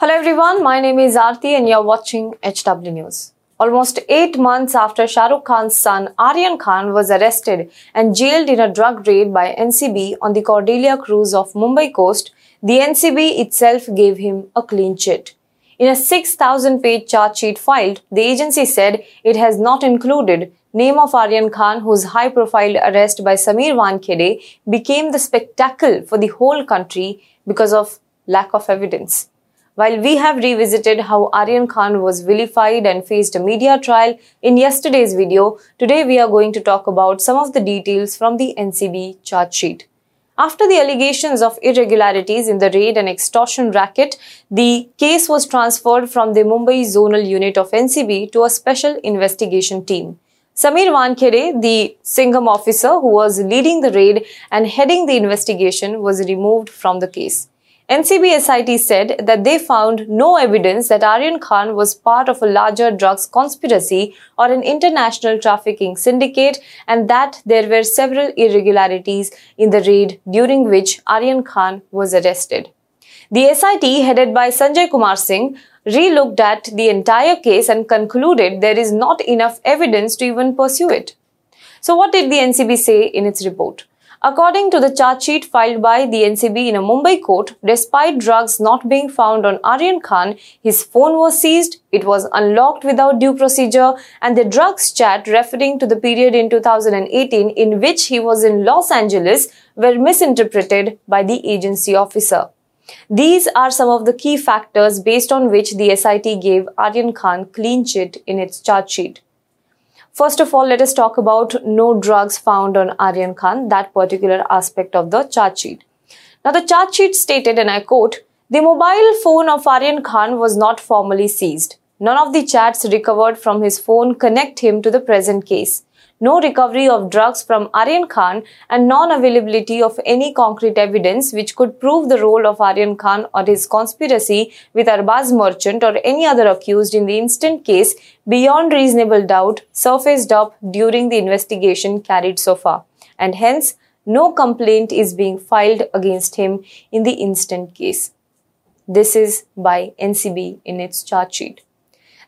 Hello everyone, my name is Aarti and you're watching HW News. Almost eight months after Shah Rukh Khan's son Aryan Khan was arrested and jailed in a drug raid by NCB on the Cordelia cruise of Mumbai coast, the NCB itself gave him a clean chit. In a 6,000 page charge sheet filed, the agency said it has not included name of Aryan Khan, whose high profile arrest by Sameer Wankhede became the spectacle for the whole country because of lack of evidence. While we have revisited how Aryan Khan was vilified and faced a media trial in yesterday's video, today we are going to talk about some of the details from the NCB charge sheet. After the allegations of irregularities in the raid and extortion racket, the case was transferred from the Mumbai zonal unit of NCB to a special investigation team. Sameer Wankhede, the Singham officer who was leading the raid and heading the investigation, was removed from the case. NCB SIT said that they found no evidence that Aryan Khan was part of a larger drugs conspiracy or an international trafficking syndicate and that there were several irregularities in the raid during which Aryan Khan was arrested. The SIT, headed by Sanjay Kumar Singh, relooked at the entire case and concluded there is not enough evidence to even pursue it. So, what did the NCB say in its report? According to the charge sheet filed by the NCB in a Mumbai court, despite drugs not being found on Aryan Khan, his phone was seized, it was unlocked without due procedure, and the drugs chat referring to the period in 2018 in which he was in Los Angeles were misinterpreted by the agency officer. These are some of the key factors based on which the SIT gave Aryan Khan clean chit in its charge sheet. First of all, let us talk about no drugs found on Aryan Khan, that particular aspect of the charge sheet. Now, the charge sheet stated, and I quote, the mobile phone of Aryan Khan was not formally seized. None of the chats recovered from his phone connect him to the present case no recovery of drugs from Aryan Khan, and non availability of any concrete evidence which could prove the role of Aryan Khan or his conspiracy with Arbaz Merchant or any other accused in the instant case beyond reasonable doubt surfaced up during the investigation carried so far, and hence no complaint is being filed against him in the instant case. This is by NCB in its charge sheet.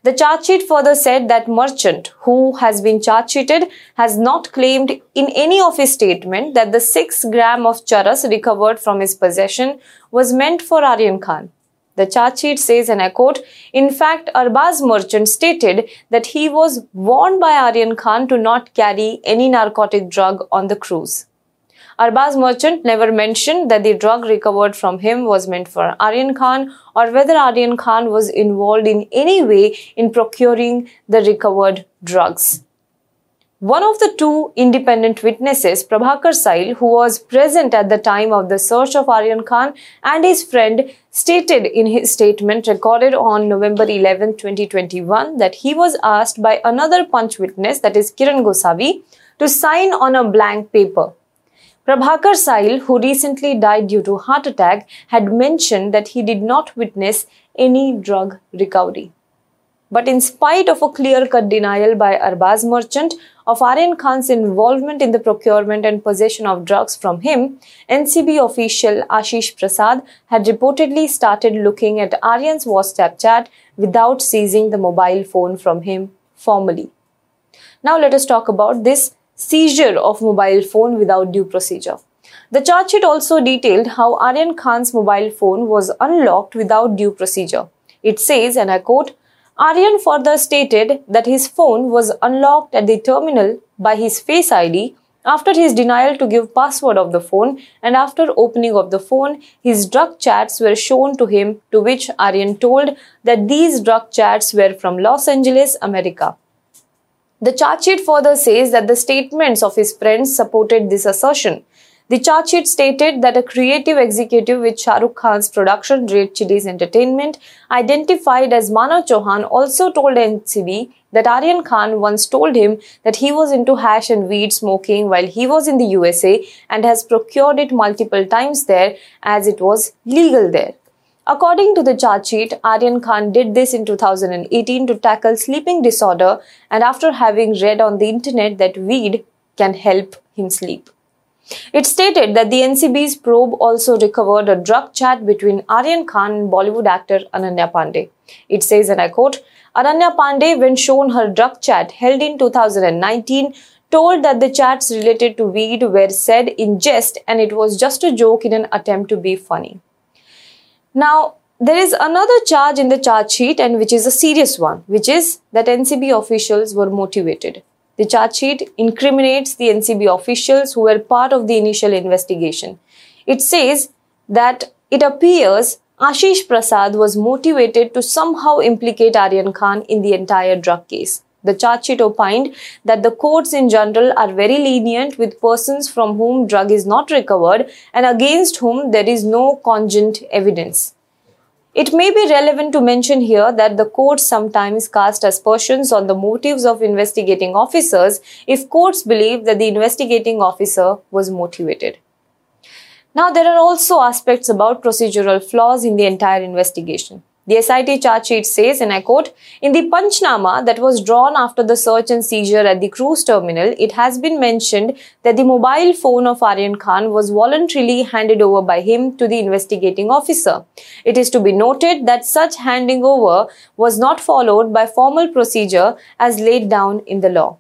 The charge sheet further said that merchant who has been charge sheeted has not claimed in any of his statement that the 6 gram of charas recovered from his possession was meant for Aryan Khan. The charge sheet says, and I quote, In fact, Arbaz merchant stated that he was warned by Aryan Khan to not carry any narcotic drug on the cruise. Arbaz merchant never mentioned that the drug recovered from him was meant for Aryan Khan or whether Aryan Khan was involved in any way in procuring the recovered drugs. One of the two independent witnesses, Prabhakar Sail, who was present at the time of the search of Aryan Khan and his friend, stated in his statement recorded on November 11, 2021, that he was asked by another punch witness, that is Kiran Gosavi, to sign on a blank paper. Prabhakar Sail, who recently died due to heart attack, had mentioned that he did not witness any drug recovery. But in spite of a clear-cut denial by Arbaz merchant of Aryan Khan's involvement in the procurement and possession of drugs from him, NCB official Ashish Prasad had reportedly started looking at Aryan's WhatsApp chat without seizing the mobile phone from him formally. Now let us talk about this seizure of mobile phone without due procedure. The charge sheet also detailed how Aryan Khan's mobile phone was unlocked without due procedure. It says, and I quote, Aryan further stated that his phone was unlocked at the terminal by his Face ID after his denial to give password of the phone and after opening of the phone, his drug chats were shown to him to which Aryan told that these drug chats were from Los Angeles, America. The charge sheet further says that the statements of his friends supported this assertion. The charge sheet stated that a creative executive with Shah Rukh Khan's production Red Chillies Entertainment, identified as Manav Chauhan, also told NCB that Aryan Khan once told him that he was into hash and weed smoking while he was in the USA and has procured it multiple times there as it was legal there. According to the charge sheet, Aryan Khan did this in 2018 to tackle sleeping disorder and after having read on the internet that weed can help him sleep. It stated that the NCB's probe also recovered a drug chat between Aryan Khan and Bollywood actor Ananya Panday. It says, and I quote, Ananya Panday, when shown her drug chat held in 2019, told that the chats related to weed were said in jest and it was just a joke in an attempt to be funny. Now, there is another charge in the charge sheet and which is a serious one, which is that NCB officials were motivated. The charge sheet incriminates the NCB officials who were part of the initial investigation. It says that it appears Ashish Prasad was motivated to somehow implicate Aryan Khan in the entire drug case. The charge sheet opined that the courts in general are very lenient with persons from whom drug is not recovered and against whom there is no cogent evidence. It may be relevant to mention here that the courts sometimes cast aspersions on the motives of investigating officers if courts believe that the investigating officer was motivated. Now, there are also aspects about procedural flaws in the entire investigation. The SIT charge sheet says, and I quote, In the Panchnama that was drawn after the search and seizure at the cruise terminal, it has been mentioned that the mobile phone of Aryan Khan was voluntarily handed over by him to the investigating officer. It is to be noted that such handing over was not followed by formal procedure as laid down in the law.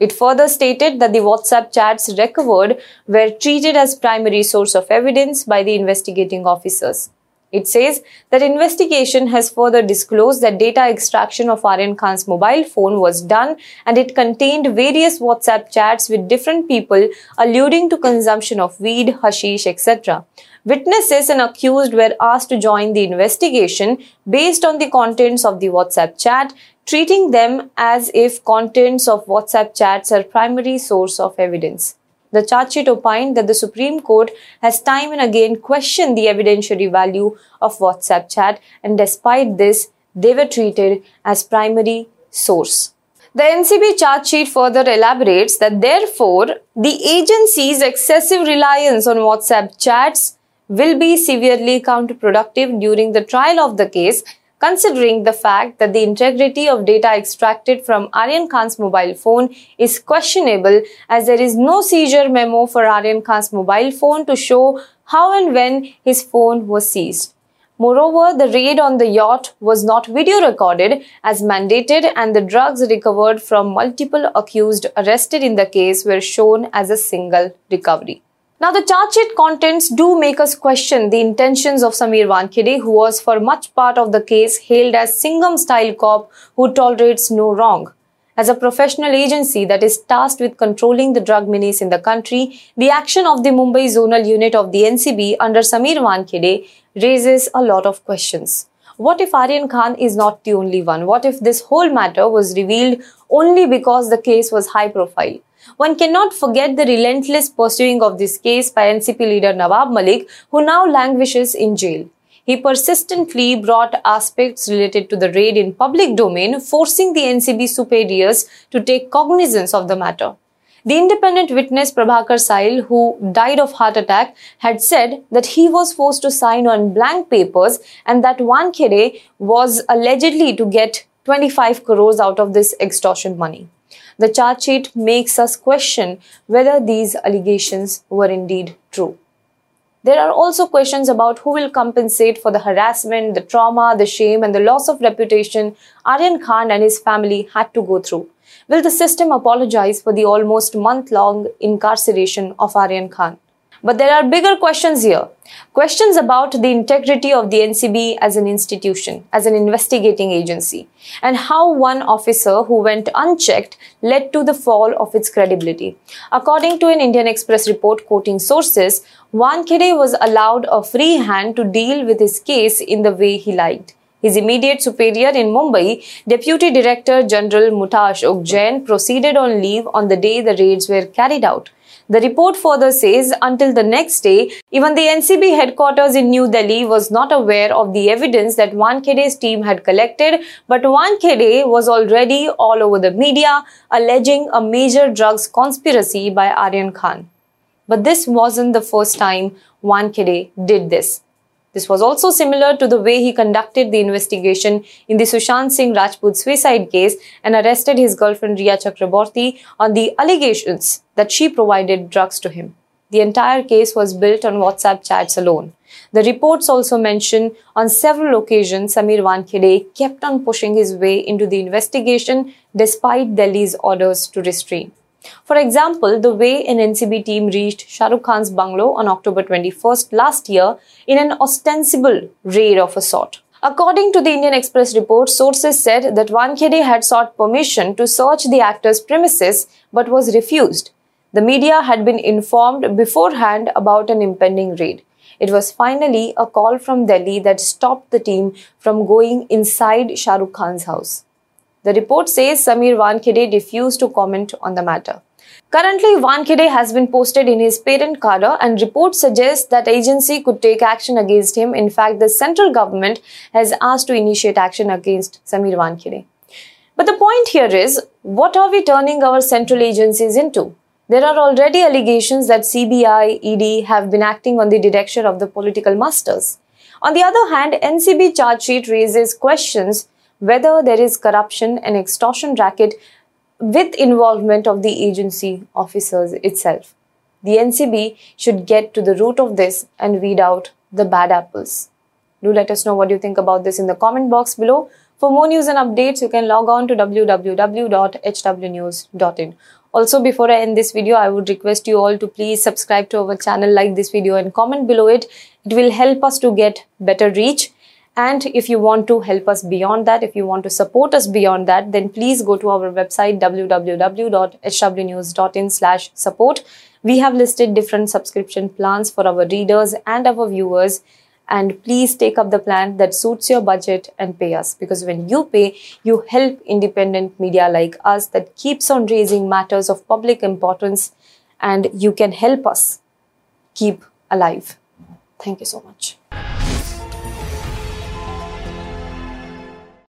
It further stated that the WhatsApp chats recovered were treated as primary source of evidence by the investigating officers. It says that investigation has further disclosed that data extraction of Aryan Khan's mobile phone was done and it contained various WhatsApp chats with different people alluding to consumption of weed, hashish, etc. Witnesses and accused were asked to join the investigation based on the contents of the WhatsApp chat, treating them as if contents of WhatsApp chats are primary source of evidence. The charge sheet opined that the Supreme Court has time and again questioned the evidentiary value of WhatsApp chat, and despite this, they were treated as primary source. The NCB charge sheet further elaborates that therefore, the agency's excessive reliance on WhatsApp chats will be severely counterproductive during the trial of the case considering the fact that the integrity of data extracted from Aryan Khan's mobile phone is questionable as there is no seizure memo for Aryan Khan's mobile phone to show how and when his phone was seized. Moreover, the raid on the yacht was not video recorded as mandated and the drugs recovered from multiple accused arrested in the case were shown as a single recovery. Now, the charge sheet contents do make us question the intentions of Sameer Wankhede, who was for much part of the case hailed as Singham style cop who tolerates no wrong. As a professional agency that is tasked with controlling the drug menace in the country, the action of the Mumbai zonal unit of the NCB under Sameer Wankhede raises a lot of questions. What if Aryan Khan is not the only one? What if this whole matter was revealed only because the case was high profile? One cannot forget the relentless pursuing of this case by NCP leader Nawab Malik, who now languishes in jail. He persistently brought aspects related to the raid in public domain, forcing the NCB superiors to take cognizance of the matter. The independent witness Prabhakar Sail, who died of heart attack, had said that he was forced to sign on blank papers and that Wankhede was allegedly to get 25 crores out of this extortion money. The charge sheet makes us question whether these allegations were indeed true. There are also questions about who will compensate for the harassment, the trauma, the shame, and the loss of reputation Aryan Khan and his family had to go through. Will the system apologize for the almost month long incarceration of Aryan Khan? But there are bigger questions here. Questions about the integrity of the NCB as an institution, as an investigating agency, and how one officer who went unchecked led to the fall of its credibility. According to an Indian Express report quoting sources, Wankhede was allowed a free hand to deal with his case in the way he liked. His immediate superior in Mumbai, Deputy Director General Mutha Ashok proceeded on leave on the day the raids were carried out. The report further says until the next day, even the NCB headquarters in New Delhi was not aware of the evidence that Wankhede's team had collected, but Wankhede was already all over the media alleging a major drugs conspiracy by Aryan Khan. But this wasn't the first time Wankhede did this. This was also similar to the way he conducted the investigation in the Sushant Singh Rajput suicide case and arrested his girlfriend Rhea Chakraborty on the allegations that she provided drugs to him. The entire case was built on WhatsApp chats alone. The reports also mention on several occasions Sameer Wankhede kept on pushing his way into the investigation despite Delhi's orders to restrain. For example, the way an NCB team reached Shah Rukh Khan's bungalow on October 21st last year in an ostensible raid of a sort. According to the Indian Express report, sources said that Wankhede had sought permission to search the actor's premises but was refused. The media had been informed beforehand about an impending raid. It was finally a call from Delhi that stopped the team from going inside Shah Rukh Khan's house. The report says Sameer Wankhede refused to comment on the matter. Currently, Wankhede has been posted in his parent cadre and reports suggest that agency could take action against him. In fact, the central government has asked to initiate action against Sameer Wankhede. But the point here is, what are we turning our central agencies into? There are already allegations that CBI, ED have been acting on the direction of the political masters. On the other hand, NCB charge sheet raises questions whether there is corruption and extortion racket with involvement of the agency officers itself. The NCB should get to the root of this and weed out the bad apples. Do let us know what you think about this in the comment box below. For more news and updates, you can log on to www.hwnews.in. Also, before I end this video, I would request you all to please subscribe to our channel, like this video and comment below it. It will help us to get better reach and if you want to help us beyond that, if you want to support us beyond that, then please go to our website www.hwnews.in slash support. We have listed different subscription plans for our readers and our viewers. And please take up the plan that suits your budget and pay us. Because when you pay, you help independent media like us that keeps on raising matters of public importance and you can help us keep alive. Thank you so much.